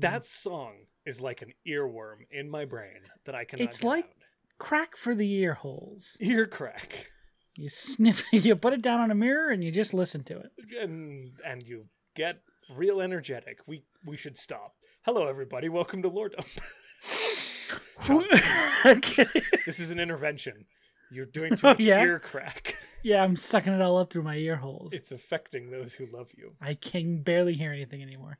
That song is like an earworm in my brain that I cannot. It's like- out. crack for the ear holes. ear crack, You sniff, you put it down on a mirror, and you just listen to it. and and you get real energetic. We we should stop. Hello, everybody. Welcome to Lore Dump. Okay. this is an intervention. You're doing too Oh, much yeah? ear crack. yeah, I'm sucking it all up through my ear holes. It's affecting those who love you. I can barely hear anything anymore.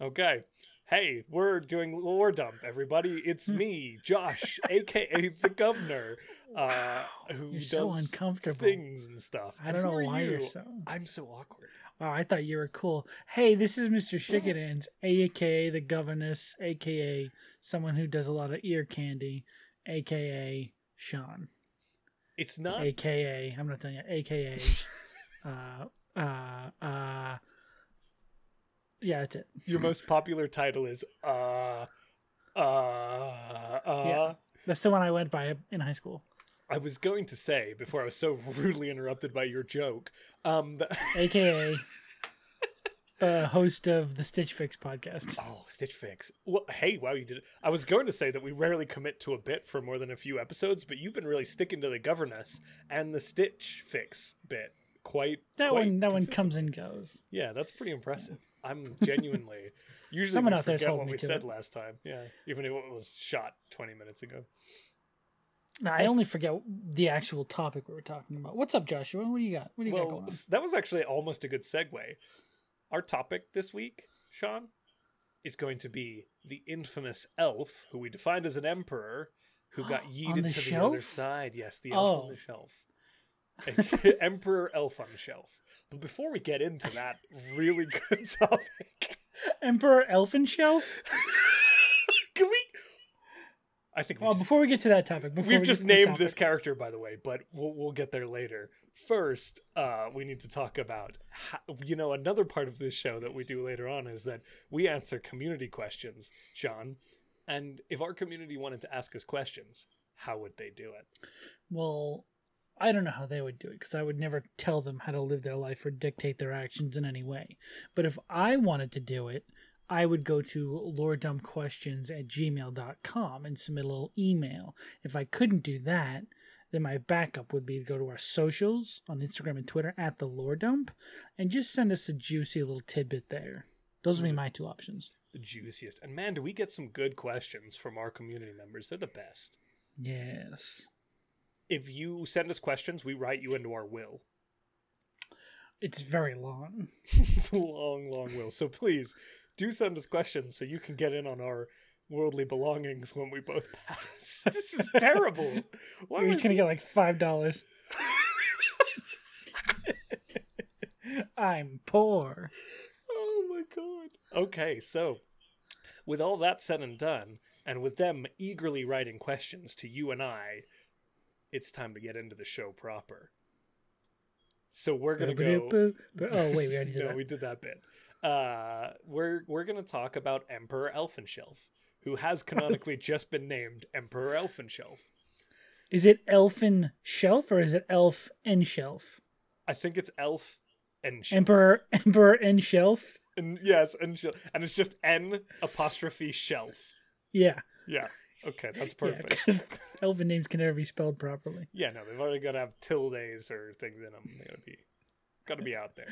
Okay. Hey, we're doing lore dump, everybody. It's Hmm. me, Josh, aka the governor, uh, who You're does so uncomfortable. things and stuff. I don't who know why you? you're so. I'm so awkward. Oh, I thought you were cool. Hey, this is Mr. Shikadans, aka the governess, aka someone who does a lot of ear candy, aka Sean, It's not. aka I'm not telling you, aka uh uh uh yeah, that's it. Your most popular title is uh uh uh. Yeah. That's the one I went by in high school. I was going to say before I was so rudely interrupted by your joke. Um. The, aka the host of the Stitch Fix podcast. Oh, Stitch Fix. Well, hey, wow, you did it. I was going to say that we rarely commit to a bit for more than a few episodes, but you've been really sticking to the governess and the Stitch Fix bit quite. That quite one that one comes and goes. Yeah, that's pretty impressive. I'm genuinely. Usually, Someone out there's what we said it. last time. Yeah, even if it was shot 20 minutes ago. I only forget the actual topic we were talking about. What's up, Joshua? What do you got? What do you got going on? that was actually almost a good segue. Our topic this week, Sean, is going to be the infamous elf, who we defined as an emperor, who got yeeted the to the other side. Yes, the elf on Oh. the shelf. emperor elf on the shelf. But before we get into that really good topic, Emperor Elfinshelf? can we? I think we Well, just, before we get to that topic, before we've we just get to the named this character, by the way, but we'll we'll get there later. First, uh, we need to talk about how, you know another part of this show that we do later on is that we answer community questions, Sean. And if our community wanted to ask us questions, how would they do it? Well, I don't know how they would do it because I would never tell them how to live their life or dictate their actions in any way. But if I wanted to do it, I would go to loredumpquestions at gmail.com and submit a little email. If I couldn't do that, then my backup would be to go to our socials on Instagram and Twitter at the lore dump and just send us a juicy little tidbit there. Those would be mm-hmm. my two options. The juiciest. And man, do we get some good questions from our community members? They're the best. Yes. If you send us questions, we write you into our will. It's very long. it's a long, long will. So please do send us questions so you can get in on our worldly belongings when we both pass. This is terrible. Why You're just gonna get like five dollars. I'm poor. Oh my god. Okay, so with all that said and done, and with them eagerly writing questions to you and I, it's time to get into the show proper. So we're gonna go. Oh wait, we already did no, that. we did that bit. Uh, we're we're gonna talk about Emperor Elfenshelf, who has canonically just been named Emperor Elfenshelf. Is it Elfin Shelf or is it Elf and Shelf? I think it's Elf and Shelf. Emperor Emperor and Shelf? and yes, and Shelf, and it's just N apostrophe Shelf. Yeah. Yeah. Okay, that's perfect. because elfin names can never be spelled properly. Yeah, no, they've already got to have tildes or things in them. They gotta be, gotta be out there.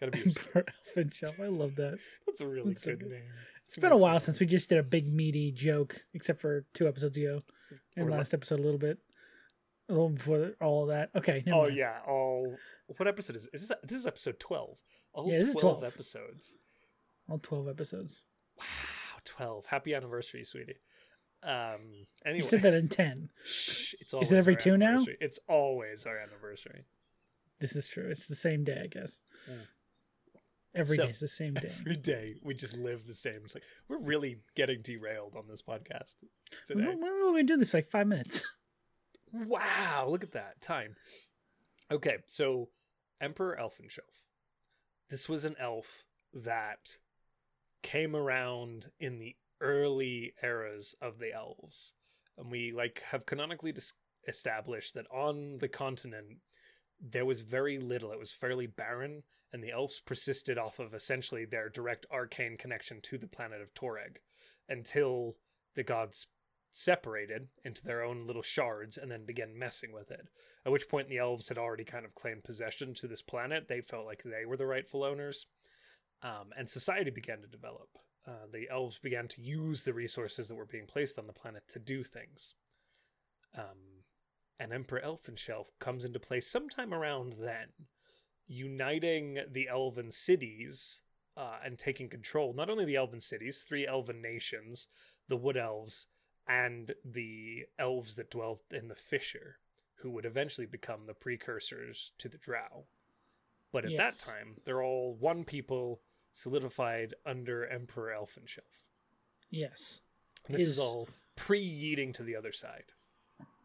Gotta be. obscure. Elfin. I love that. That's a really That's good good. name. It's been a while since we just did a big meaty joke, except for two episodes ago. And last episode a little bit. A little before all of that. Okay. Oh mind. yeah, all. What episode is is this? This is episode twelve. All Yeah, this is 12, 12. episodes. All twelve episodes. Wow, twelve. Happy anniversary, sweetie. Um. Anyway, You said that in ten. Shh, it's always is it every two now? It's always our anniversary. This is true. It's the same day, I guess. Mm. Every day So- is the same day. Every day we just live the same. It's like we're really getting derailed on this podcast We've today. we've been doing this for like five minutes. Wow, look at that time. Okay, so Emperor Elfenshelf. This was an elf that came around in the early eras of the elves. And we like have canonically dis- established that on the continent there was very little. It was fairly barren, and the elves persisted off of essentially their direct arcane connection to the planet of Toreg until the gods separated into their own little shards and then began messing with it. At which point the elves had already kind of claimed possession to this planet. They felt like they were the rightful owners. Um, and society began to develop. Uh, the elves began to use the resources that were being placed on the planet to do things. Um, and Emperor Elfinshelf comes into play sometime around then, uniting the elven cities uh, and taking control not only the elven cities, three elven nations, the wood elves, and the elves that dwelt in the fissure, who would eventually become the precursors to the drow. But at Yes. that time, they're all one people solidified under Emperor Elfinshelf. Yes. And this is Is- all pre-yeeting to the other side.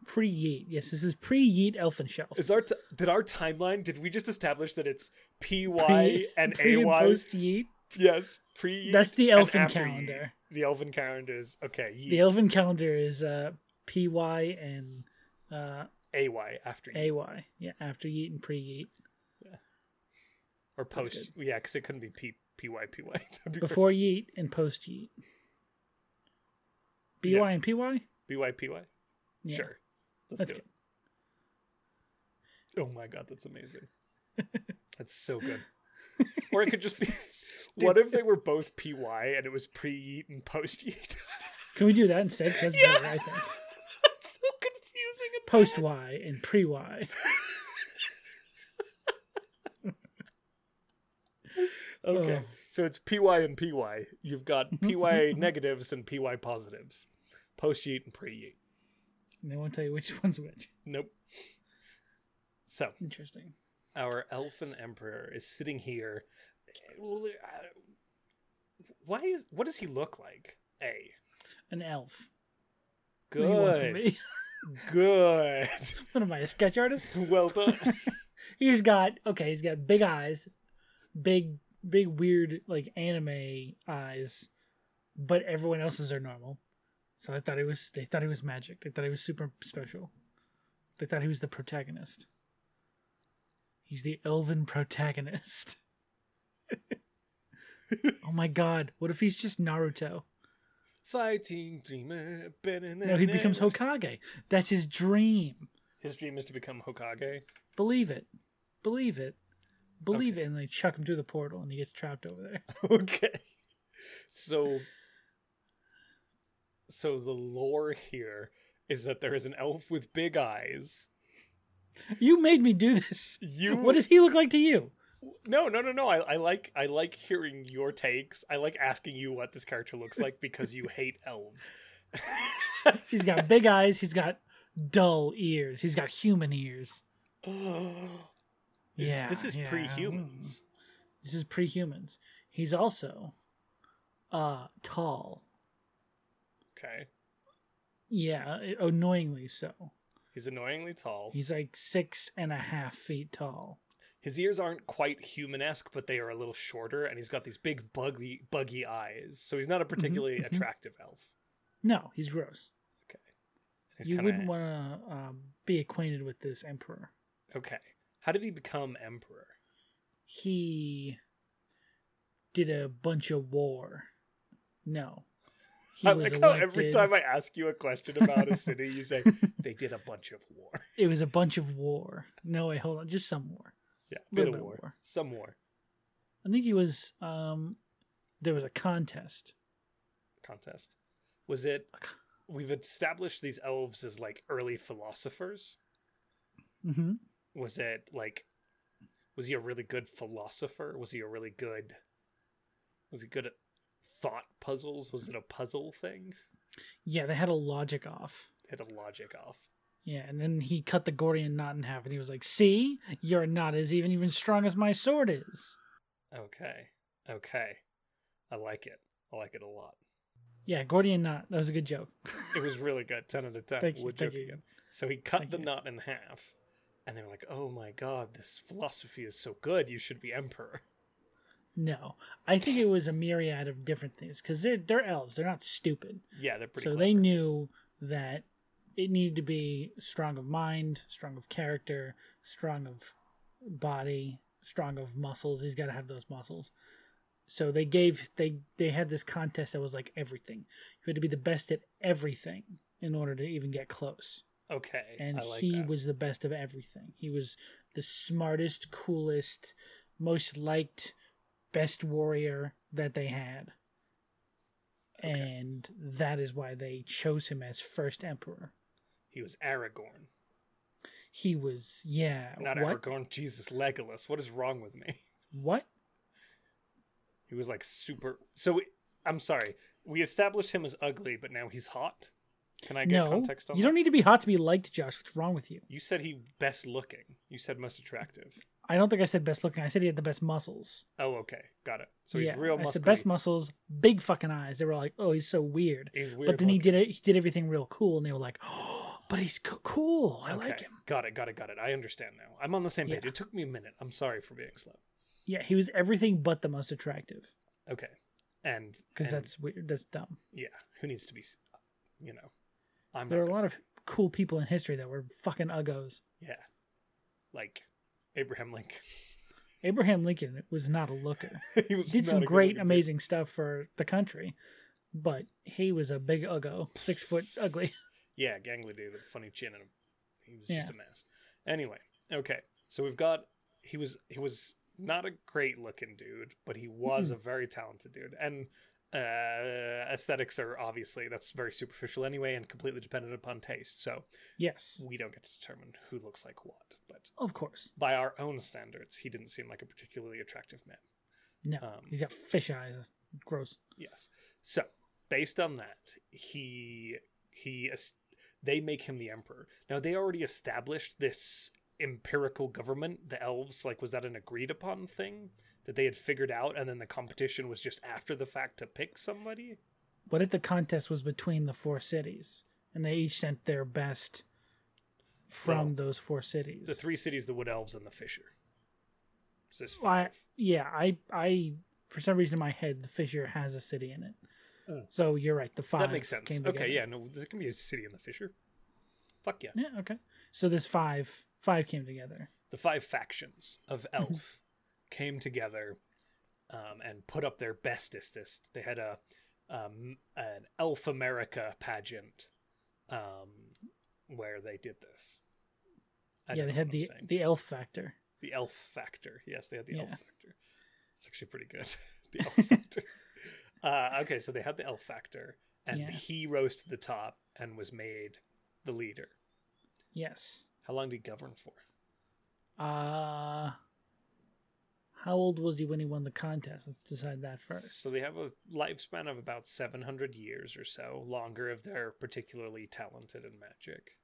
Pre Yeet. Yes, this is pre Yeet Elfenshelf. Is our t- did our timeline? Did we just establish that it's P Y and A Y? post Yeet. Yes, pre. That's the elfin calendar. Yeet. The elfin calendar is okay. The Yeet. elfin calendar is uh, PY and uh, A Y after Yeet. AY. Yeah, after Yeet and pre Yeet. Yeah. or post. Yeah, because it couldn't be P P Y P Y. Be Before Yeet and post Yeet. BY Yeah. and PY? B Y P Y. Yeah. Sure, let's That's do it. Oh my god, that's amazing. that's so good. Or it could just be. what if they were both P Y and it was pre Yeet and post Yeet? Can we do that instead? 'Cause That's Yeah. better, I think. that's so confusing. Post bad. Y and pre Y. Okay. Oh. So it's PY and PY. You've got PY negatives and PY positives. Post yeet and pre yeet. And they won't tell you which one's which. Nope. So Interesting. our elfin emperor is sitting here. Uh, Why is what does he look like? A An elf. What do you want from good, good. what am I, a sketch artist? well done. He's got okay. He's got big eyes, big, big, weird like anime eyes, but everyone else's are normal. So I thought it was. They thought he was magic. They thought he was super special. They thought he was the protagonist. He's the elven protagonist. oh my god! What if he's just Naruto? Fighting dreamer. Eh, no, he becomes Hokage. That's his dream. His dream is to become Hokage. Believe it. Believe it. Believe it. And they chuck him through the portal, and he gets trapped over there. okay. So so the lore here is that there is an elf with big eyes. You made me do this. You What does he look like to you? No, no, no, no. I, I like I like hearing your takes. I like asking you what this character looks like because you hate elves. He's got big eyes. He's got dull ears. He's got human ears. This, Yeah, this is yeah. pre-humans. This is pre-humans. He's also uh tall. Okay. Yeah, annoyingly so. He's annoyingly tall. He's like six and a half feet tall. His ears aren't quite human-esque, but they are a little shorter, and he's got these big buggy buggy eyes. So he's not a particularly mhm. attractive elf. No, he's gross. He's you kinda- wouldn't want to um, be acquainted with this emperor. Okay. How did he become emperor? He did a bunch of war. No, he I was like how elected. every time I ask you a question about a city, you say they did a bunch of war. It was a bunch of war. No, wait, hold on, just some war. Yeah, Little bit of bit of war. war. some war I think he was. Um, there was a contest. contest. Was it? We've established these elves as like early philosophers. hmm Was it like? Was he a really good philosopher? Was he a really good? Was he good at thought puzzles? Was it a puzzle thing? Yeah, they had a logic off. They had a logic off. Yeah, and then he cut the Gordian knot in half, and he was like, "See, your knot is even even strong as my sword is." Okay, okay, I like it. I like it a lot. Yeah, Gordian knot. That was a good joke. It was really good. Ten out of ten. Thank you, Would joke again. So he cut Thank the you. knot in half, and they were like, "Oh my god, this philosophy is so good. You should be emperor." No, I think it was a myriad of different things because they're they're elves. They're not stupid. Yeah, they're pretty. so clever. they knew that it needed to be strong of mind, strong of character, strong of body, strong of muscles. He's got to have those muscles. So they gave they they had this contest that was like everything. You had to be the best at everything in order to even get close. Okay. And like he that. was the best of everything. He was the smartest, coolest, most liked, best warrior that they had. Okay. And that is why they chose him as first emperor. He was Aragorn. He was, yeah. Not what? Aragorn. Jesus, Legolas. What is wrong with me? What? He was like super. So we- I'm sorry. We established him as ugly, but now he's hot. Can I get No, context on you that? don't need to be hot to be liked, Josh. What's wrong with you? You said he best looking. You said most attractive. I don't think I said best looking. I said he had the best muscles. Oh, okay, got it. So he's yeah, real I muscular. said best muscles, big fucking eyes. They were like, oh, he's so weird. He's weird. but then he did it. He did everything real cool, and they were like, oh, but he's co- cool. I okay, like him. got it, got it, got it. I understand now. I'm on the same page. Yeah. It took me a minute. I'm sorry for being slow. Yeah, he was everything but the most attractive. Okay, and Because that's weird. That's dumb. yeah. Who needs to be? You know, I'm There are a lot of cool people in history that were fucking uggos. yeah, like Abraham Lincoln. Abraham Lincoln was not a looker. he was did some great, amazing stuff for the country, but he was a big uggo, six foot ugly. Yeah, gangly dude with a funny chin and a, he was Yeah. just a mess. Anyway, okay. So we've got he was he was not a great looking dude, but he was Hmm. a very talented dude. And uh aesthetics are obviously that's very superficial anyway and completely dependent upon taste. So yes, we don't get to determine who looks like what. But of course. by our own standards, he didn't seem like a particularly attractive man. No, Um, he's got fish eyes. Gross. Yes. So, based on that, he he they make him the emperor. Now they already established this empirical government. The elves like was that an agreed upon thing that they had figured out, and then the competition was just after the fact to pick somebody. What if the contest was between the four cities and they each sent their best from Well, those four cities? The three cities, the wood elves, and the fissure. So there's I, five. yeah, I, I, for some reason in my head, the Fissure has a city in it. Mm. So you're right. The five that makes sense. Okay, yeah, no, there can be a city in the fissure. Fuck yeah. Yeah. Okay. So there's five. Five came together. the five factions of elf came together um, and put up their bestestest. They had a um, an Elf America pageant um, where they did this. I yeah, they had the the elf factor. the elf factor. Yes, they had the elf factor. It's actually pretty good. the elf factor. Uh, okay, so they had the elf factor, and Yeah. he rose to the top and was made the leader. Yes. How long did he govern for? Uh how old was he when he won the contest? Let's decide that first. So they have a lifespan of about 700 years or so, longer if they're particularly talented in magic.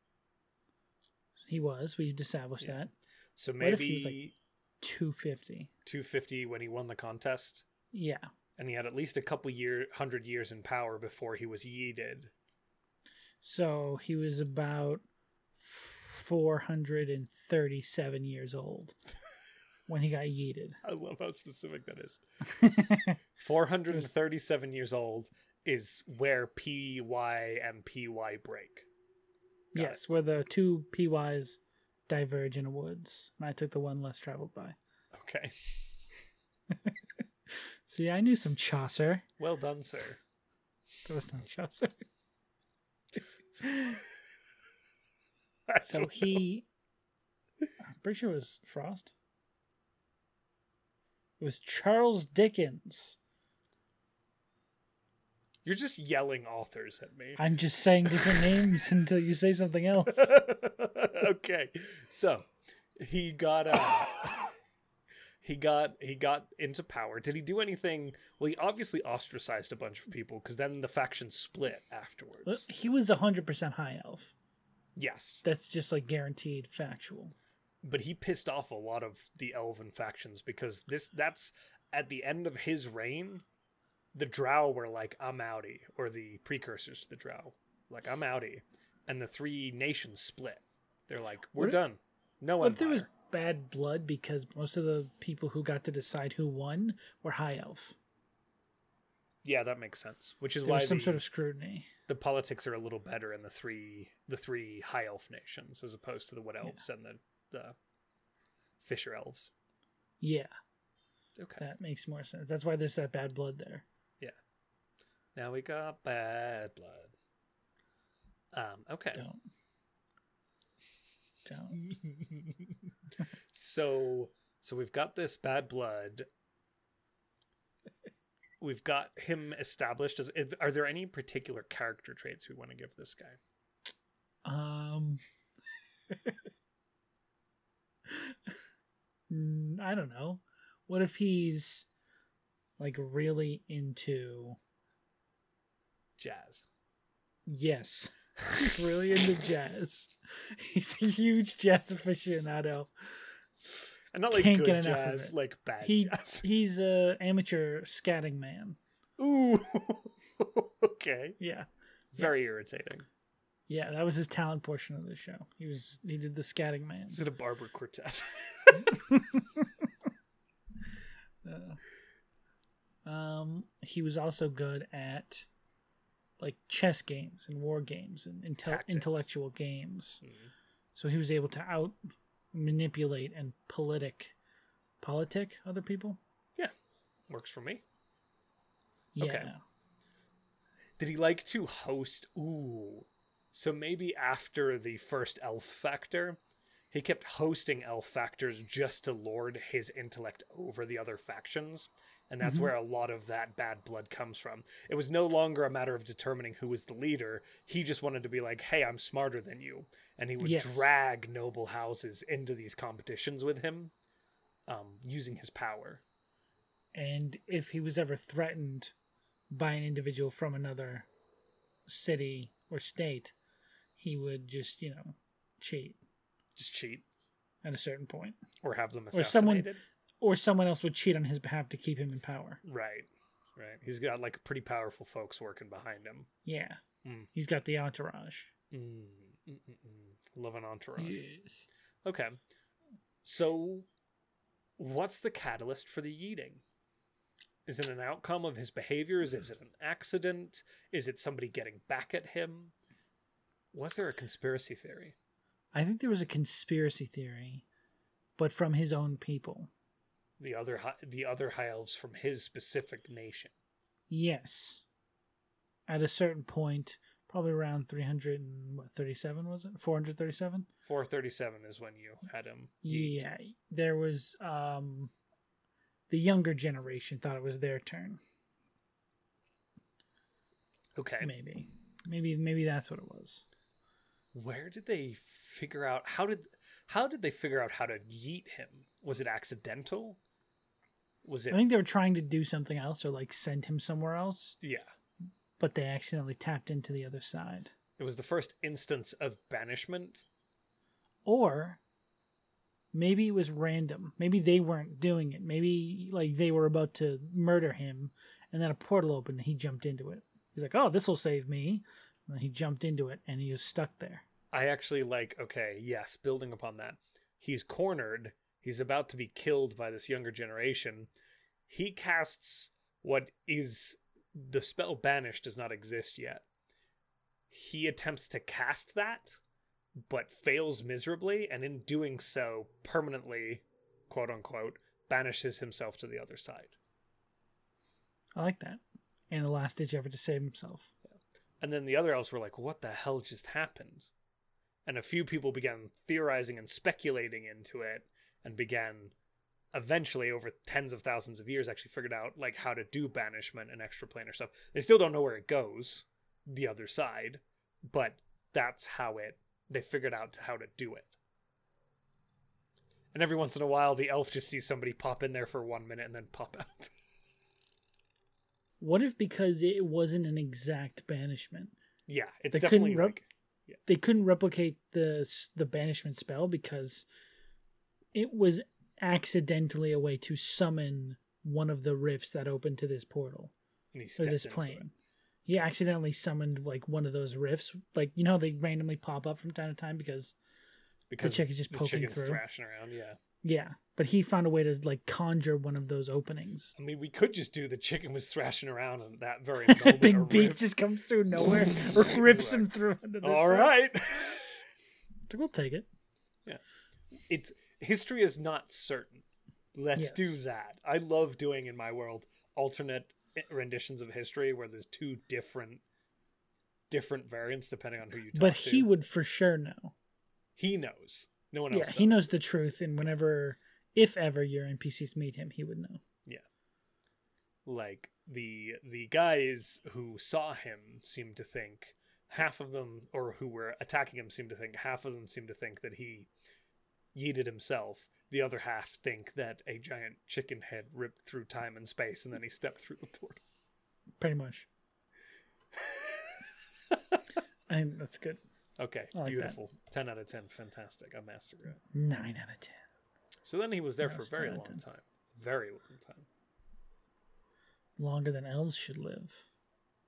He was. We established Yeah. that. So What if he maybe was, like- 250. 250 when he won the contest, Yeah. and he had at least a couple year, hundred years in power before he was yeeted. So he was about 437 years old when he got yeeted. I love how specific that is. 437 years old is where PY and PY break. Got yes, where the two PYs diverge in the woods. And I took the one less traveled by. Okay. See, I knew some Chaucer. Well done, sir. That was not Chaucer. So he. I'm pretty sure it was Frost. It was Charles Dickens. You're just yelling authors at me. I'm just saying different names until you say something else. okay. So he got uh he got he got into power. Did he do anything? Well, he obviously ostracized a bunch of people because then the faction split afterwards. He was 100% high elf. yes. That's just like guaranteed factual. But he pissed off a lot of the elven factions because this that's at the end of his reign, the drow were like, I'm outie, or the precursors to the drow. Like, I'm outie. And the three nations split. They're like, We're What done. No What if there was bad blood because most of the people who got to decide who won were high elf? Yeah, that makes sense. Which is There why some the, sort of scrutiny. the politics are a little better in the three the three high elf nations as opposed to the wood elves and the, the Fissure elves. Yeah, Okay. that makes more sense. That's why there's that bad blood there. Yeah. Now we got bad blood. Um, okay. Don't. Don't. so so we've got this bad blood. We've got him established as. Are there any particular character traits we want to give this guy? Um, Mm, I don't know. What if he's like really into Jazz. yes, he's really into jazz. He's a huge jazz aficionado. And not like Can't good get enough of jazz, like bad He jazz. he's a amateur scatting man. Ooh. okay. Yeah, Very irritating. Yeah, that was his talent portion of the show. He was he did the scatting man. Is it a barber quartet? Uh, um, he was also good at like chess games and war games and intel- intellectual games. Mhm. So he was able to out manipulate and politic politic other people. Yeah, works for me. Yeah. Okay. Did he like to host? Ooh. So maybe after the first elf factor, he kept hosting elf factors just to lord his intellect over the other factions. And that's Mhm. where a lot of that bad blood comes from. It was no longer a matter of determining who was the leader. He just wanted to be like, hey, I'm smarter than you. And he would Yes. drag noble houses into these competitions with him um, using his power. And if he was ever threatened by an individual from another city or state, he would just, you know, cheat Just cheat at a certain point. or have them Or someone- assassinated. Or someone else would cheat on his behalf to keep him in power. Right. Right. He's got like pretty powerful folks working behind him. Yeah. Mm. He's got the entourage. Mm, mm, mm, mm. Love an entourage. Okay. So, what's the catalyst for the yeeting? Is it an outcome of his behaviors? Is it an accident? Is it somebody getting back at him? Was there a conspiracy theory? I think there was a conspiracy theory, but from his own people. The other the other high elves from his specific nation. Yes. At a certain point, probably around 337, was it? 437? 437 is when you had him. yeet. Yeah. There was um the younger generation thought it was their turn. Okay. Maybe. Maybe maybe that's what it was. Where did they figure out how did how did they figure out how to yeet him was it accidental was it I think they were trying to do something else or like send him somewhere else, yeah but they accidentally tapped into the other side. it was the first instance of banishment Or maybe it was random. Maybe they weren't doing it. Maybe like they were about to murder him and then a portal opened and he jumped into it. He's like, "Oh, this will save me." And he jumped into it and he was stuck there. i actually like okay yes building upon that he's cornered he's about to be killed by this younger generation he casts what is the spell banish does not exist yet he attempts to cast that but fails miserably and in doing so permanently quote unquote banishes himself to the other side I like that. And the last ditch effort to save himself. And then the other elves were like what the hell just happened? And a few people began theorizing and speculating into it and began eventually over tens of thousands of years actually figured out like how to do banishment and extraplanar stuff. They still don't know where it goes the other side but that's how it they figured out how to do it. And every once in a while the elf just sees somebody pop in there for one minute and then pop out What if because it wasn't an exact banishment, yeah it's They definitely rep- like they couldn't replicate the the banishment spell because it was accidentally a way to summon one of the rifts that opened to this portal. And he or this plane. He accidentally summoned like one of those rifts, like you know how they randomly pop up from time to time because because chick is just the poking through. thrashing around yeah yeah. But he found a way to like conjure one of those openings. I mean, we could just do the chicken was thrashing around and that very moment. Big beak just comes through nowhere, or rips him through. Into this All right. We'll take it. Yeah, it's history is not certain. Let's do that. I love doing in my world alternate eh, renditions of history where there's two different different variants depending on who you talk But to. he would for sure know. he knows. No one Yeah, else. he knows the truth, and whenever, if ever, your NPCs meet him, he would know. Yeah. Like the the guys who saw him seem to think half of them or who were attacking him seem to think half of them seem to think that he yeeted himself the other half think that a giant chicken head ripped through time and space and then he stepped through the portal Pretty much. I think that's good. Okay like that. beautiful. 10 out of 10 fantastic. I mastered it. Nine out of ten. so then he was there for a very long time. Very long time. Longer than elves should live,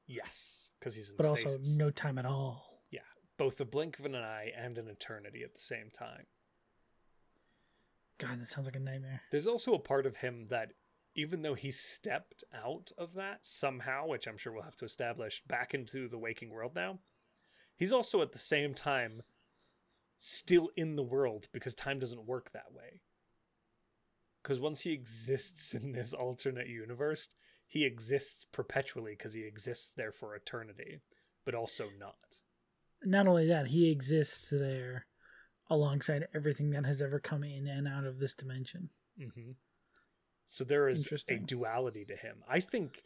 yes because he's in but also no time at all. yeah both the blink of an eye and an eternity at the same time. God, that sounds like a nightmare. There's also a part of him that, even though he stepped out of that somehow, which I'm sure we'll have to establish, back into the waking world now, he's also at the same time still in the world because time doesn't work that way. Because once he exists in this alternate universe, he exists perpetually because he exists there for eternity, but also not. Not only that, he exists there alongside everything that has ever come in and out of this dimension. hmm So there is a duality to him. I think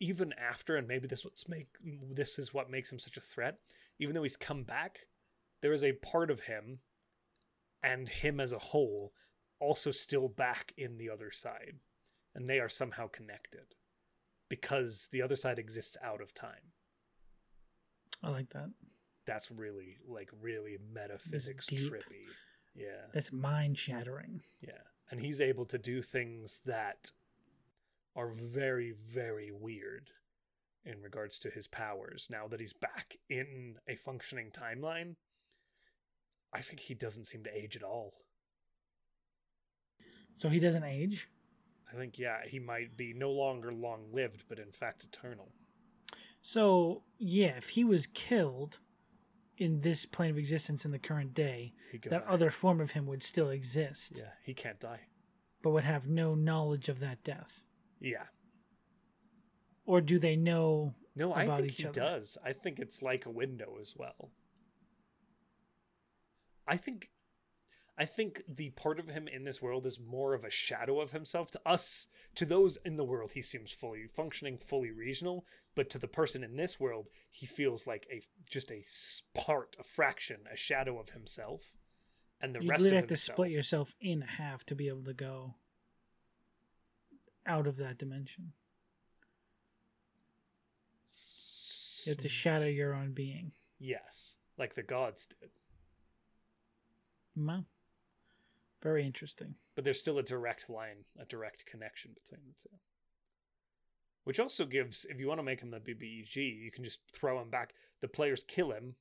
even after, and maybe this what's make this is what makes him such a threat. Even though he's come back, there is a part of him, and him as a whole, also still back in the other side, and they are somehow connected, because the other side exists out of time. I like that. That's really like really metaphysics trippy. Yeah. That's mind shattering. Yeah. And he's able to do things that are very, very weird in regards to his powers. Now that he's back in a functioning timeline, I think he doesn't seem to age at all. So he doesn't age. I think, yeah, he might be no longer long lived, but in fact eternal. So yeah, if he was killed in this plane of existence in the current day, that other form of him would still exist, Yeah, he can't die. but would have no knowledge of that death. Yeah. Or do they know? No, I think he other. does. I think it's like a window as well. I think I think the part of him in this world is more of a shadow of himself. To us, to those in the world, he seems fully functioning, fully regional. But to the person in this world, he feels like a just a part, a fraction, a shadow of himself, and the You rest of have to split yourself in half to be able to go out of that dimension. You have to shadow your own being. yes, like the gods did. Wow. Very interesting. but there's still a direct line, a direct connection between the two. Which also gives, if you want to make him the BBEG, you can just throw him back. The players kill him,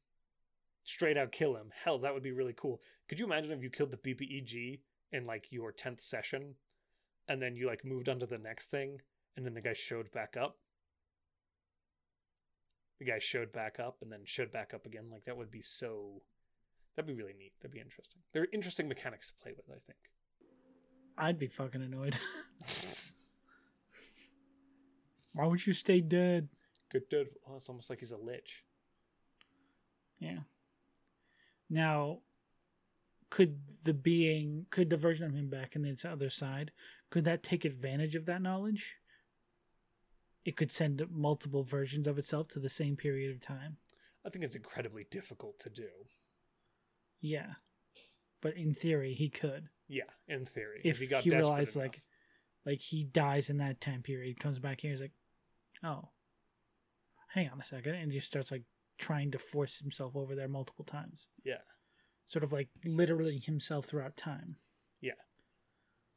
straight out kill him. Hell, that would be really cool. Could you imagine if you killed the BBEG in like your 10th session and then you like moved on to the next thing and then the guy showed back up? The guy showed back up and then showed back up again. Like that would be so. That'd be really neat. That'd be interesting. They're interesting mechanics to play with, I think. I'd be fucking annoyed. Why would you stay dead? Good. Oh, it's almost like he's a lich. Yeah. Now, could the being, could the version of him back in the other side, could that take advantage of that knowledge? It could send multiple versions of itself to the same period of time. I think it's incredibly difficult to do. Yeah. But in theory, he could. Yeah, in theory. If he got he realized, enough. like, like he dies in that time period, comes back here, he's like, oh, hang on a second, and just starts like trying to force himself over there multiple times, yeah, sort of like literally himself throughout time. Yeah.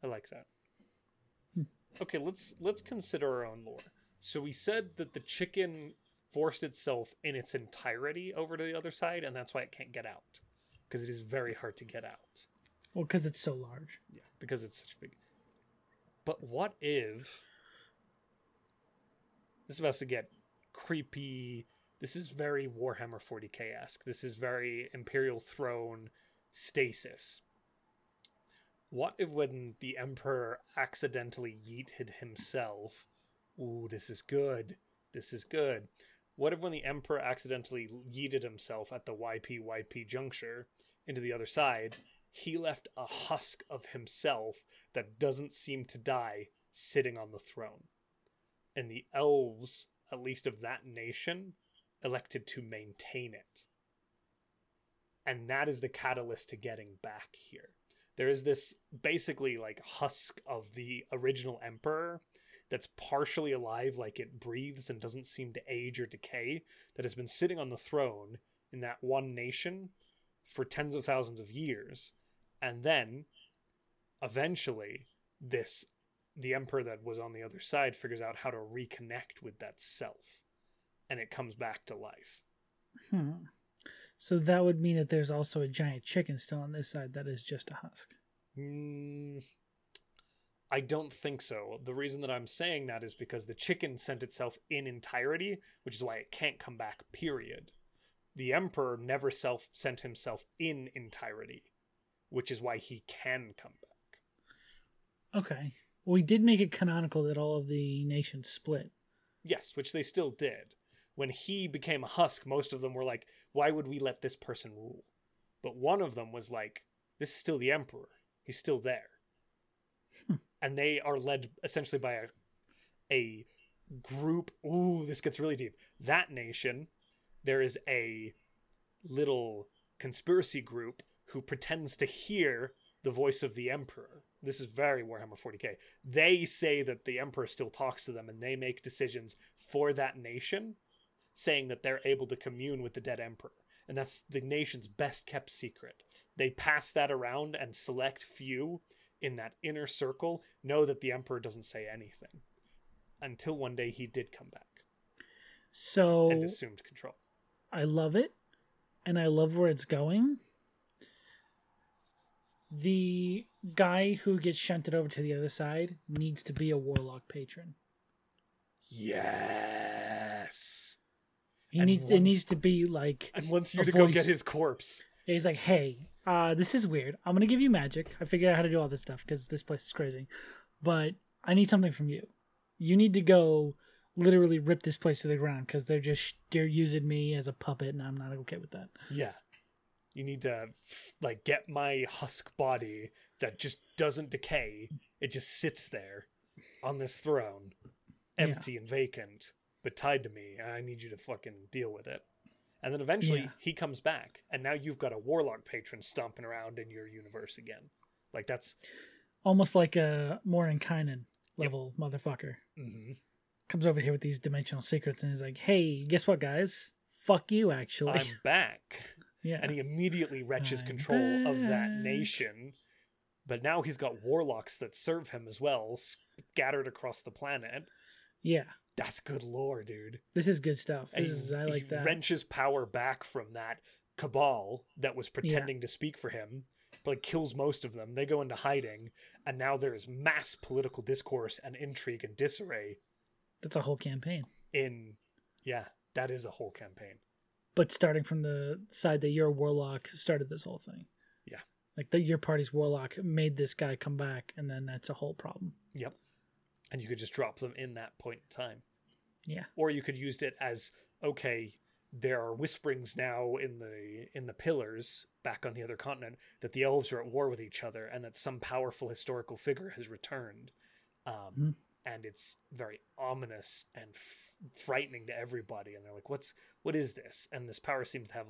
I like that. Okay, let's let's consider our own lore. So we said that the chicken forced itself in its entirety over to the other side, and that's why it can't get out because it is very hard to get out. Well, because it's so large. Yeah, because it's such a big. But what if this is about to get creepy? This is very Warhammer 40k esque. This is very Imperial Throne stasis. What if when the Emperor accidentally yeeted himself? Ooh, this is good. This is good. What if when the Emperor accidentally yeeted himself at the YP YP juncture into the other side, he left a husk of himself that doesn't seem to die sitting on the throne? And the elves, at least of that nation, elected to maintain it. And that is the catalyst to getting back here. There is this basically like husk of the original emperor that's partially alive, like it breathes and doesn't seem to age or decay, that has been sitting on the throne in that one nation for tens of thousands of years. And then eventually, this the emperor that was on the other side figures out how to reconnect with that self and it comes back to life. Hmm. So that would mean that there's also a giant chicken still on this side that is just a husk. Mm, I don't think so. The reason that I'm saying that is because the chicken sent itself in entirety, which is why it can't come back, period. The Emperor never self sent himself in entirety, which is why he can come back. Okay. Well, We did make it canonical that all of the nations split. Yes, which they still did. When he became a husk, most of them were like, why would we let this person rule? But one of them was like, this is still the Emperor. He's still there. Hmm. and they are led essentially by a, a group. Ooh, this gets really deep. That nation, there is a little conspiracy group who pretends to hear the voice of the emperor. This is very Warhammer 40k. They say that the emperor still talks to them and they make decisions for that nation, saying that they're able to commune with the dead emperor. And that's the nation's best kept secret. They pass that around and select few in that inner circle know that the emperor doesn't say anything until one day he did come back So and assumed control. I love it, and I love where it's going. The guy who gets shunted over to the other side needs to be a warlock patron. Yes. He And needs it needs to be like And wants you to go get his corpse. he's like, "Hey, uh, this is weird. I'm gonna give you magic. I figured out how to do all this stuff because this place is crazy, but I need something from you. You need to go literally rip this place to the ground because they're just they're using me as a puppet, and I'm not okay with that. Yeah. You need to like get my husk body that just doesn't decay. It just sits there on this throne, Yeah. empty and vacant, but tied to me. I need you to fucking deal with it. And then eventually Yeah. he comes back, and now you've got a warlock patron stomping around in your universe again. Like that's Almost like a Mordenkainen level motherfucker mhm. comes over here with these dimensional secrets and is like, "Hey, guess what, guys? Fuck you, actually." I'm back. yeah, and he immediately wrenches I'm control of that nation. But now he's got warlocks that serve him as well, scattered across the planet. yeah. That's good lore, dude. This is good stuff. This he- is I like he that. wrenches power back from that cabal that was pretending to speak for him, but like kills most of them. They go into hiding, and now there's mass political discourse and intrigue and disarray That's a whole campaign. in yeah, that is a whole campaign. But starting from the side that your warlock started this whole thing. Yeah. Like that your party's warlock made this guy come back and then that's a whole problem. Yep. And you could just drop them in that point in time. Yeah. or you could use it as okay there are whisperings now in the in the pillars back on the other continent that the elves are at war with each other and that some powerful historical figure has returned um, Mhm. and it's very ominous and f- frightening to everybody and they're like what's what is this and this power seems to have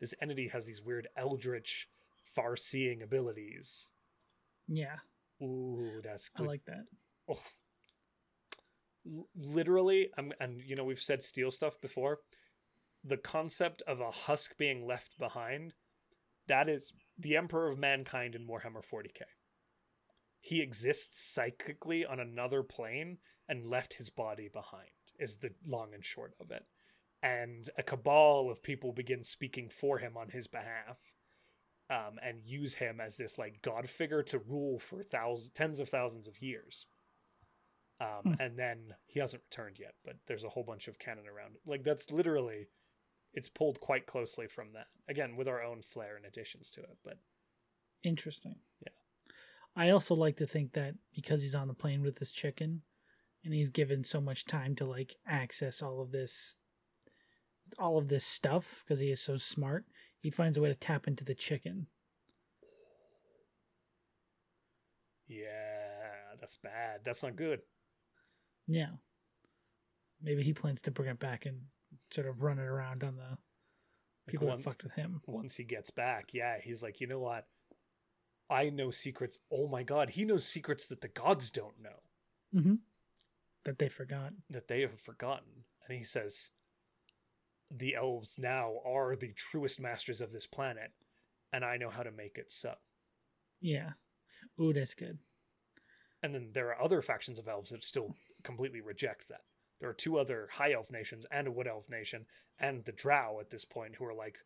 this entity has these weird eldritch far-seeing abilities Yeah. ooh that's good. I like that. oh. Literally I'm, and you know we've said steel stuff before. The concept of a husk being left behind that is the emperor of mankind in warhammer 40k he exists psychically on another plane and left his body behind is the long and short of it. And a cabal of people begin speaking for him on his behalf um, and use him as this like god figure to rule for thousands tens of thousands of years um, Hmm. and then he hasn't returned yet but there's a whole bunch of canon around it like that's literally it's pulled quite closely from that again with our own flair and additions to it but Interesting. Yeah. I also like to think that because he's on the plane with this chicken and he's given so much time to like access all of this all of this stuff because he is so smart, he finds a way to tap into the chicken. Yeah, that's bad. That's not good. Yeah. Maybe he plans to bring it back and sort of run it around on the people once- that fucked with him. Once he gets back, yeah, he's like, you know what? I know secrets. Oh my god, he knows secrets that the gods don't know, Mm-hmm. That they forgot. that they have forgotten. And he says, the elves now are the truest masters of this planet, and I know how to make it so. Yeah. Ooh, that's good. And then there are other factions of elves that still completely reject that. There are two other high elf nations and a wood elf nation and the drow at this point who are like,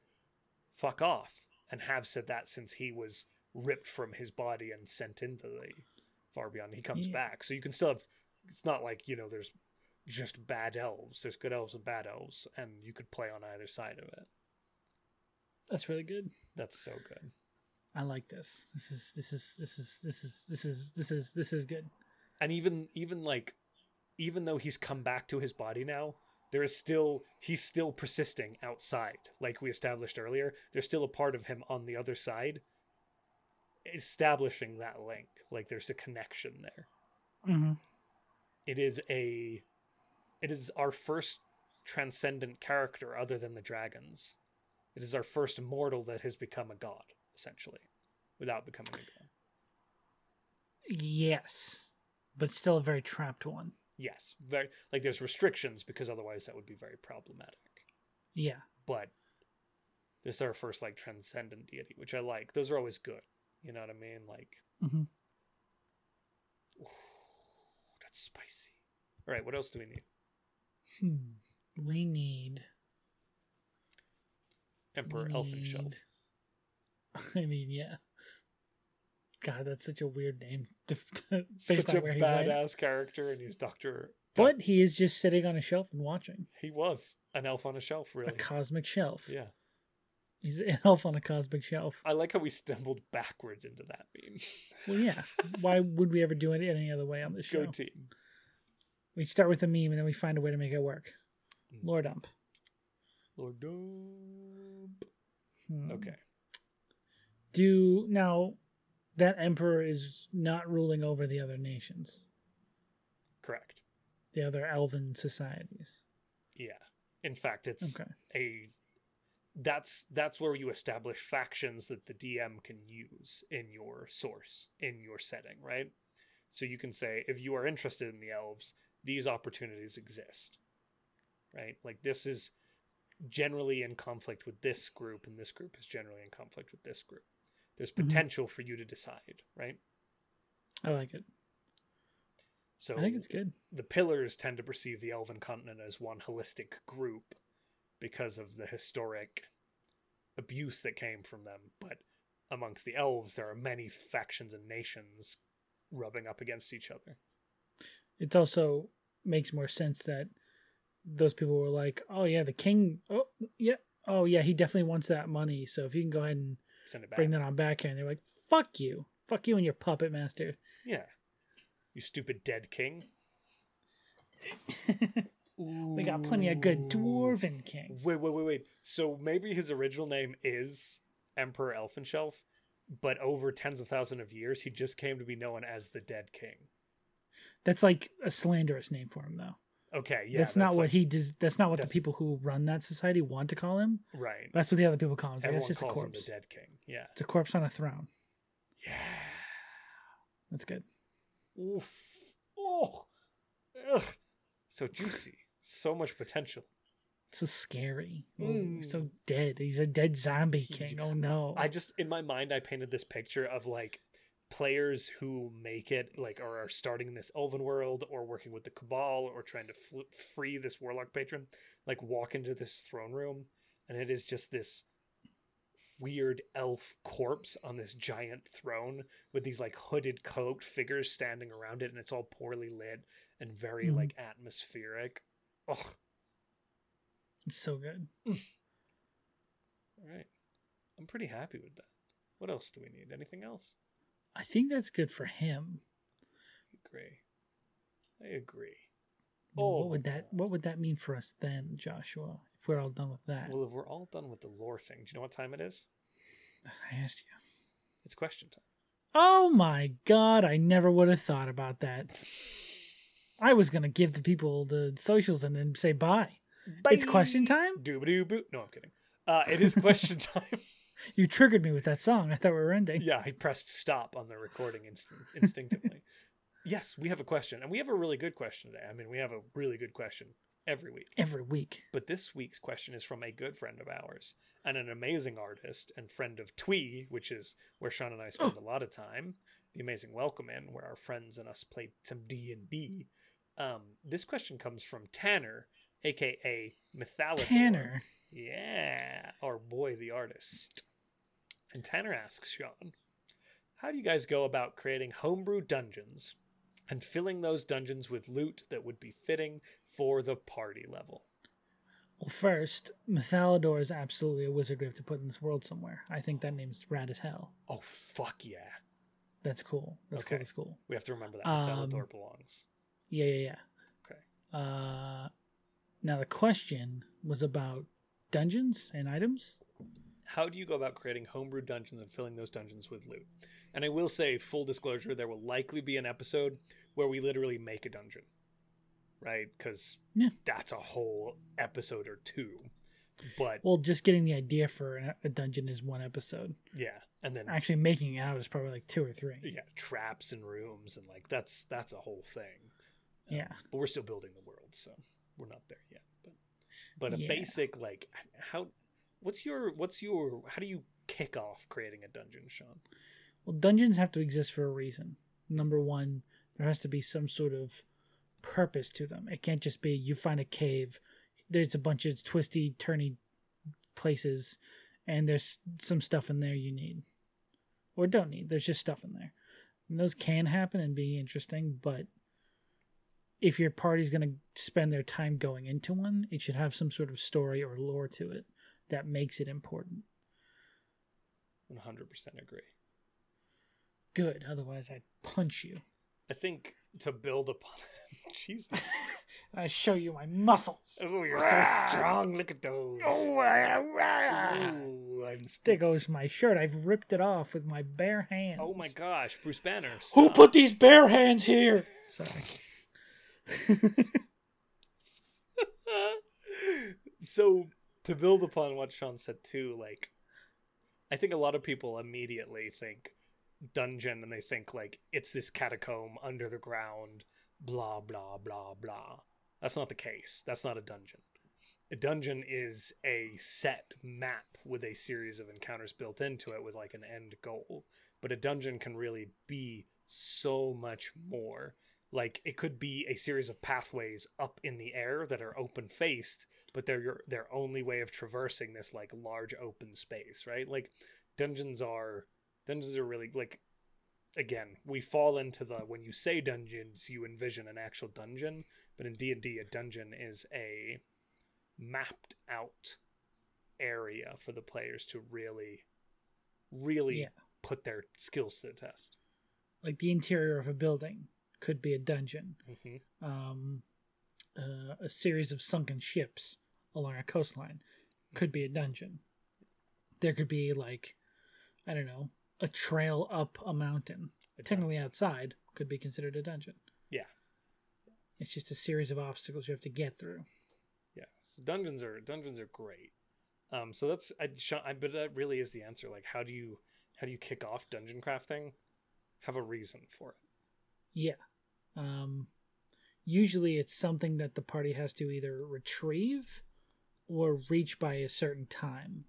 fuck off, and have said that since he was ripped from his body and sent into the far beyond. He comes Yeah. back. So you can still have, it's not like, you know, there's just bad elves. There's good elves and bad elves, and you could play on either side of it. That's really good. That's so good. I like this. This is this is this is this is this is this is this is good. and even even like even though he's come back to his body now there is still he's still persisting outside like we established earlier there's still a part of him on the other side establishing that link like there's a connection there Mm-hmm. it is a it is our first transcendent character other than the dragons it is our first mortal that has become a god essentially without becoming a god Yes, but still a very trapped one. yes very like there's restrictions because otherwise that would be very problematic Yeah. but this is our first like transcendent deity, which I like. Those are always good. You know what I mean? Like, Mm-hmm. ooh, that's spicy. All right, what else do we need? Hmm. We need Emperor we need- I mean, yeah. God, that's such a weird name. Such a where he went. badass character, and he's Doctor. But he is just sitting on a shelf and watching he was an elf on a shelf, really. a cosmic shelf. Yeah, He's an elf on a cosmic shelf. I like how we stumbled backwards into that meme. Well, yeah. Why would we ever do it any other way on this show? Go team. We start with a meme and then we find a way to make it work. Mm. Lord Ump. Lord Dump. Hmm. Okay. Do now that emperor is not ruling over the other nations, Correct. the other elven societies. Yeah. In fact, it's Okay. a that's that's where you establish factions that the DM can use in your source in your setting, right? So you can say if you are interested in the elves, these opportunities exist. Right? Like this is generally in conflict with this group and this group is generally in conflict with this group. There's Mhm. potential for you to decide, right? I like it. So I think it's good. the pillars tend to perceive the elven continent as one holistic group because of the historic abuse that came from them but amongst the elves there are many factions and nations rubbing up against each other It also makes more sense that those people were like, "Oh yeah, the king. Oh yeah, oh yeah, he definitely wants that money. So if you can go ahead and send it back. bring that on back here," and they're like, "Fuck you, fuck you and your puppet master." yeah. You stupid dead king. We got plenty of good dwarven kings. wait wait wait wait. So maybe his original name is emperor elfinshelf but over tens of thousands of years he just came to be known as the dead king. That's like a slanderous name for him, though. Okay yeah that's, not what he does. That's not what that's- the people who run that society want to call him. right That's what the other people call him. It's like, everyone that's just a calls him corpse. the dead king yeah It's a corpse on a throne. Yeah. That's good. Oof. Oh. Ugh. So juicy. So much potential. So scary. Oh, Mm. So dead. He's a dead zombie king. Oh no. I just in my mind I painted this picture of like players who make it like or are starting this elven world or working with the cabal or trying to fl- free this warlock patron like walk into this throne room and it is just this weird elf corpse on this giant throne with these like hooded cloaked figures standing around it and it's all poorly lit and very Mhm. like atmospheric. Oh It's so good. all right i'm pretty happy with that. What else do we need? Anything else I think that's good for him. I agree. I agree. Oh, what would that what would that mean for us then, Joshua? If we're all done with that, Well, if we're all done with the lore thing, do you know what time it is? I asked you. It's question time. Oh my god! I never would have thought about that. I was gonna give the people the socials and then say bye. bye. It's question time. Doobadoo boo. No, I'm kidding. Uh, it is question time. You triggered me with that song. I thought we were ending. yeah, I pressed stop on the recording inst- instinctively. yes, we have a question, and we have a really good question today. I mean, we have a really good question every week. Every week. But this week's question is from a good friend of ours and an amazing artist and friend of Twee, which is where Sean and I spend a lot of time. The amazing Welcome In, where our friends and us played some D and D. Um, this question comes from Tanner, aka Mythalidor. Tanner. Yeah, our boy the artist. And Tanner asks Sean, how do you guys go about creating homebrew dungeons and filling those dungeons with loot that would be fitting for the party level? Well, first, Mythalidor is absolutely a wizard we have to put in this world somewhere. I think that name's rad as hell. Oh fuck yeah! That's cool. That's cool. Okay. That's cool. We have to remember that Um, Mythalidor belongs. Yeah, yeah, yeah. Okay. Uh, now the question was about dungeons and items. How do you go about creating homebrew dungeons and filling those dungeons with loot? And I will say, full disclosure, there will likely be an episode where we literally make a dungeon, right? Because Yeah. that's a whole episode or two. But Well, just getting the idea for a- dungeon is one episode. yeah, and then Actually, making it out is probably like two or three. yeah, traps and rooms and like that's that's a whole thing. Um, Yeah. but we're still building the world, so we're not there yet. But but a Yeah. basic like how what's your what's your how do you kick off creating a dungeon, Sean? Well, dungeons have to exist for a reason. Number one, there has to be some sort of purpose to them. It can't just be you find a cave, there's a bunch of twisty, turny places, and there's some stuff in there you need. Or don't need. There's just stuff in there. And those can happen and be interesting, but if your party's going to spend their time going into one, it should have some sort of story or lore to it that makes it important. One hundred percent agree. Good, otherwise I'd punch you. I think to build upon Jesus. I show you my muscles. Oh, you're so strong. Look at those. Oh. Ooh, I'm There spooked. goes my shirt. I've ripped it off with my bare hands. Oh my gosh, Bruce Banner. Who put these bare hands here? Sorry. so to build upon what Sean said too, like I think a lot of people immediately think dungeon and they think like it's this catacomb under the ground, blah blah blah blah. That's not the case. That's not a dungeon. A dungeon is a set map with a series of encounters built into it with like an end goal. But a dungeon can really be so much more. Like it could be a series of pathways up in the air that are open faced, but they're your their only way of traversing this like large open space, right? Like dungeons are dungeons are really like again, we fall into the when you say dungeons, you envision an actual dungeon, but in D&D a dungeon is a mapped out area for the players to really really Yeah. put their skills to the test. Like the interior of a building could be a dungeon. hmm Um, uh, a series of sunken ships along a coastline could be a dungeon. There could be like, I don't know, a trail up a mountain. Technically outside could be considered a dungeon. Yeah. It's just a series of obstacles you have to get through. Yeah, so dungeons are dungeons are great. Um, so that's I, I but that really is the answer. Like, how do you how do you kick off dungeon crafting? Have a reason for it. Yeah. Um, usually it's something that the party has to either retrieve or reach by a certain time.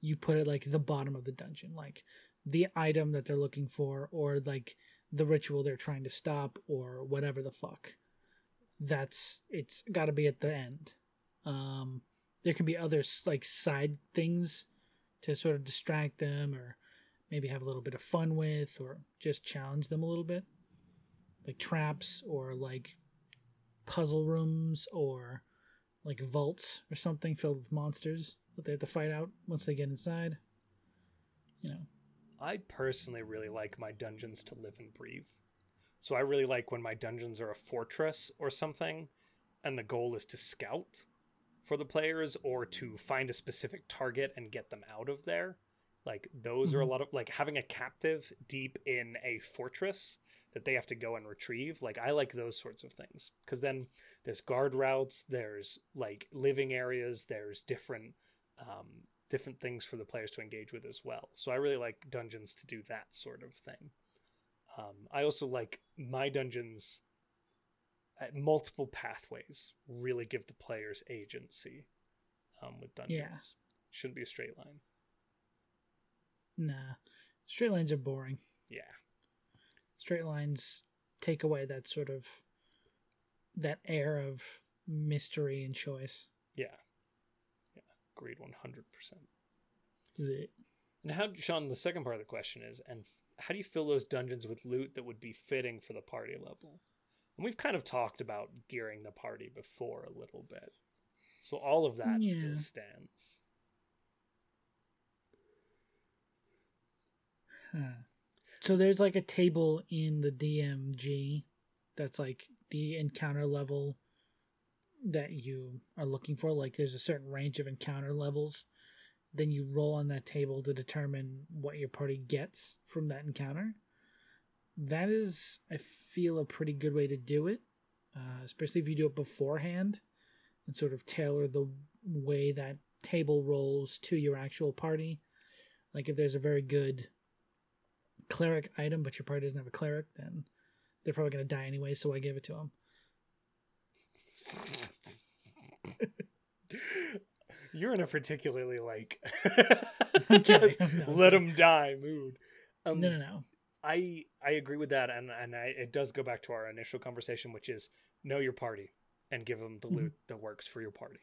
You put it like the bottom of the dungeon, like the item that they're looking for, or like the ritual they're trying to stop, or whatever the fuck. That's it's got to be at the end. Um, there can be other like side things to sort of distract them, or maybe have a little bit of fun with, or just challenge them a little bit like traps or like puzzle rooms or like vaults or something filled with monsters that they have to fight out once they get inside. You know, I personally really like my dungeons to live and breathe. So I really like when my dungeons are a fortress or something, and the goal is to scout for the players or to find a specific target and get them out of there. Like those are a Mhm. lot of like having a captive deep in a fortress that they have to go and retrieve. Like I like those sorts of things because then there's guard routes, there's like living areas, there's different um, different things for the players to engage with as well. So I really like dungeons to do that sort of thing. Um, I also like my dungeons at multiple pathways really give the players agency um, with dungeons. Yeah. Shouldn't be a straight line. Nah, straight lines are boring. Yeah. Straight lines take away that sort of that air of mystery and choice. Yeah. Yeah. Agreed 100%. Blech. And how, Sean, the second part of the question is, and how do you fill those dungeons with loot that would be fitting for the party level? And we've kind of talked about gearing the party before a little bit. So all of that Yeah. still stands. Huh. So there's like a table in the DMG that's like the encounter level that you are looking for. Like there's a certain range of encounter levels. Then you roll on that table to determine what your party gets from that encounter. That is, I feel, a pretty good way to do it, uh, especially if you do it beforehand and sort of tailor the way that table rolls to your actual party. Like if there's a very good cleric item, but your party doesn't have a cleric, then they're probably going to die anyway, so I give it to them. You're in a particularly like Okay, no, let them die mood. Um, no, no, no. I I agree with that, and and I, it does go back to our initial conversation, which is know your party and give them the Mhm. loot that works for your party,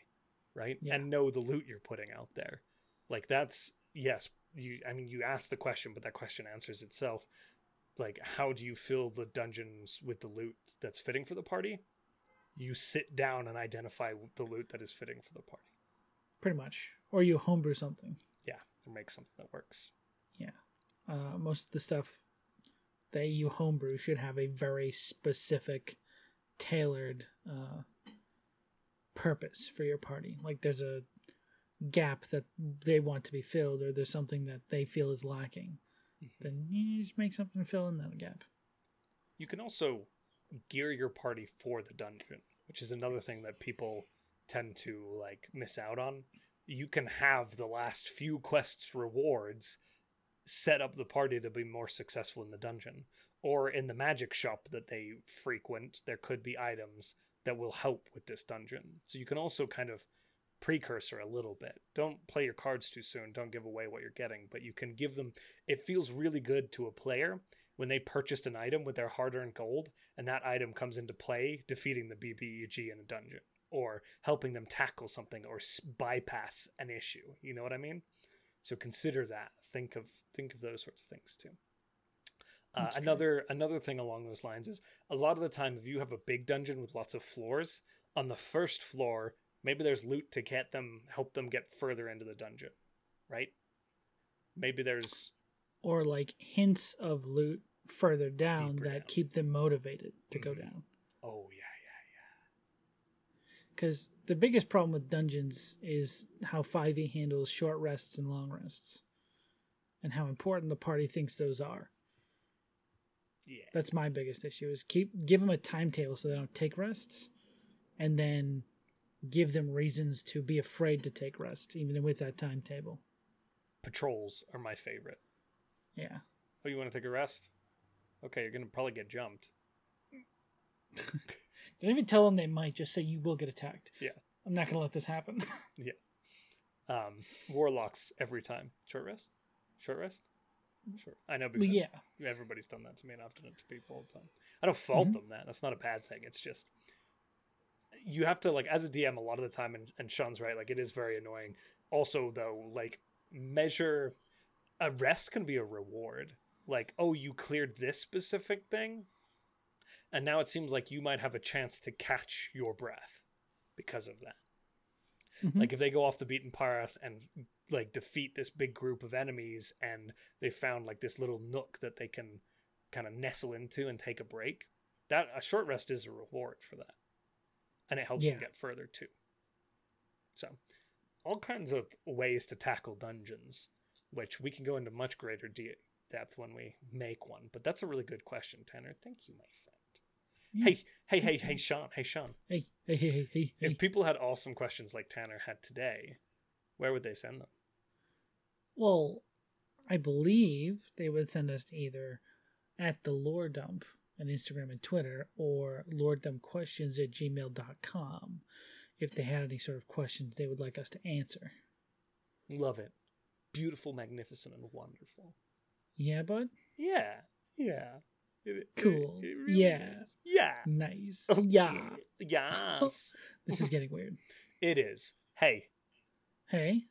right? Yeah. And know the loot you're putting out there. Like that's yes, you. I mean, you ask the question, but that question answers itself. Like, how do you fill the dungeons with the loot that's fitting for the party? You sit down and identify the loot that is fitting for the party. Pretty much. Or you homebrew something. Yeah, or make something that works. Yeah. Uh, most of the stuff that you homebrew should have a very specific, tailored uh, purpose for your party. Like there's a gap that they want to be filled, or there's something that they feel is lacking. Mm-hmm. Then you just make something fill in that gap. You can also gear your party for the dungeon, which is another thing that people tend to like miss out on. You can have the last few quests rewards set up the party to be more successful in the dungeon. Or in the magic shop that they frequent, there could be items that will help with this dungeon. So you can also kind of precursor a little bit. Don't play your cards too soon. Don't give away what you're getting, but you can give them. It feels really good to a player when they purchased an item with their hard earned gold and that item comes into play, defeating the BBEG in a dungeon or helping them tackle something or s- bypass an issue. You know what I mean? So consider that. Think of think of those sorts of things too. Uh, another another thing along those lines is a lot of the time if you have a big dungeon with lots of floors on the first floor maybe there's loot to get them help them get further into the dungeon right maybe there's Or like hints of loot further down that down. keep them motivated to go Mhm. down. oh yeah, yeah yeah Because the biggest problem with dungeons is how 5e handles short rests and long rests, and how important the party thinks those are. yeah That's my biggest issue: is keep give them a timetable so they don't take rests, and then give them reasons to be afraid to take rests, even with that timetable. patrols are my favorite Yeah, oh you want to take a rest okay you're gonna probably get jumped don't even tell them they might. Just say you will get attacked. Yeah. I'm not gonna let this happen. Yeah. Um warlocks every time short rest short rest short i know Well, because yeah, everybody's done that to me and i've done it to people all the time i don't fault Mhm. them that that's not a bad thing it's just you have to like as a dm a lot of the time and, and sean's right like it is very annoying also though like measure a rest can be a reward like oh you cleared this specific thing and now it seems like you might have a chance to catch your breath because of that Mhm. Like if they go off the beaten path and like defeat this big group of enemies and they found like this little nook that they can kind of nestle into and take a break, that a short rest is a reward for that. And it helps Yeah. them get further too. So, all kinds of ways to tackle dungeons, which we can go into much greater de- depth when we make one. But that's a really good question, Tanner. Thank you, my friend. Yeah. Hey, hey, hey, hey. Sean. Hey, Sean. Hey, hey, hey, hey, hey. If people had awesome questions like Tanner had today, where would they send them? Well, I believe they would send us to either at the lore dump on Instagram and Twitter or loredumpquestions at gmail.com if they had any sort of questions they would like us to answer. Love it. Beautiful, magnificent, and wonderful. Yeah, bud? Yeah. Yeah. It- it- Cool. it really Yeah. is. Yeah. Nice. Okay. Yeah. Yes. This is getting weird. it is. Hey. Hey.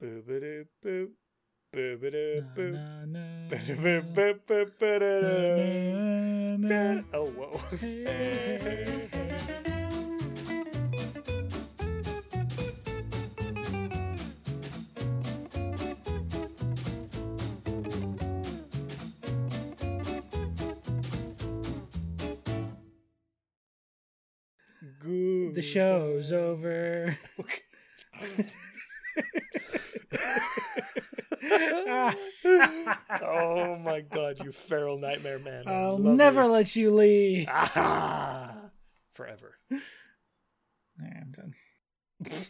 Boo ba doo Oh, whoa. Good. The show's over. oh my god, you feral nightmare man. I'll never you. let you leave. Ah, forever. I'm done.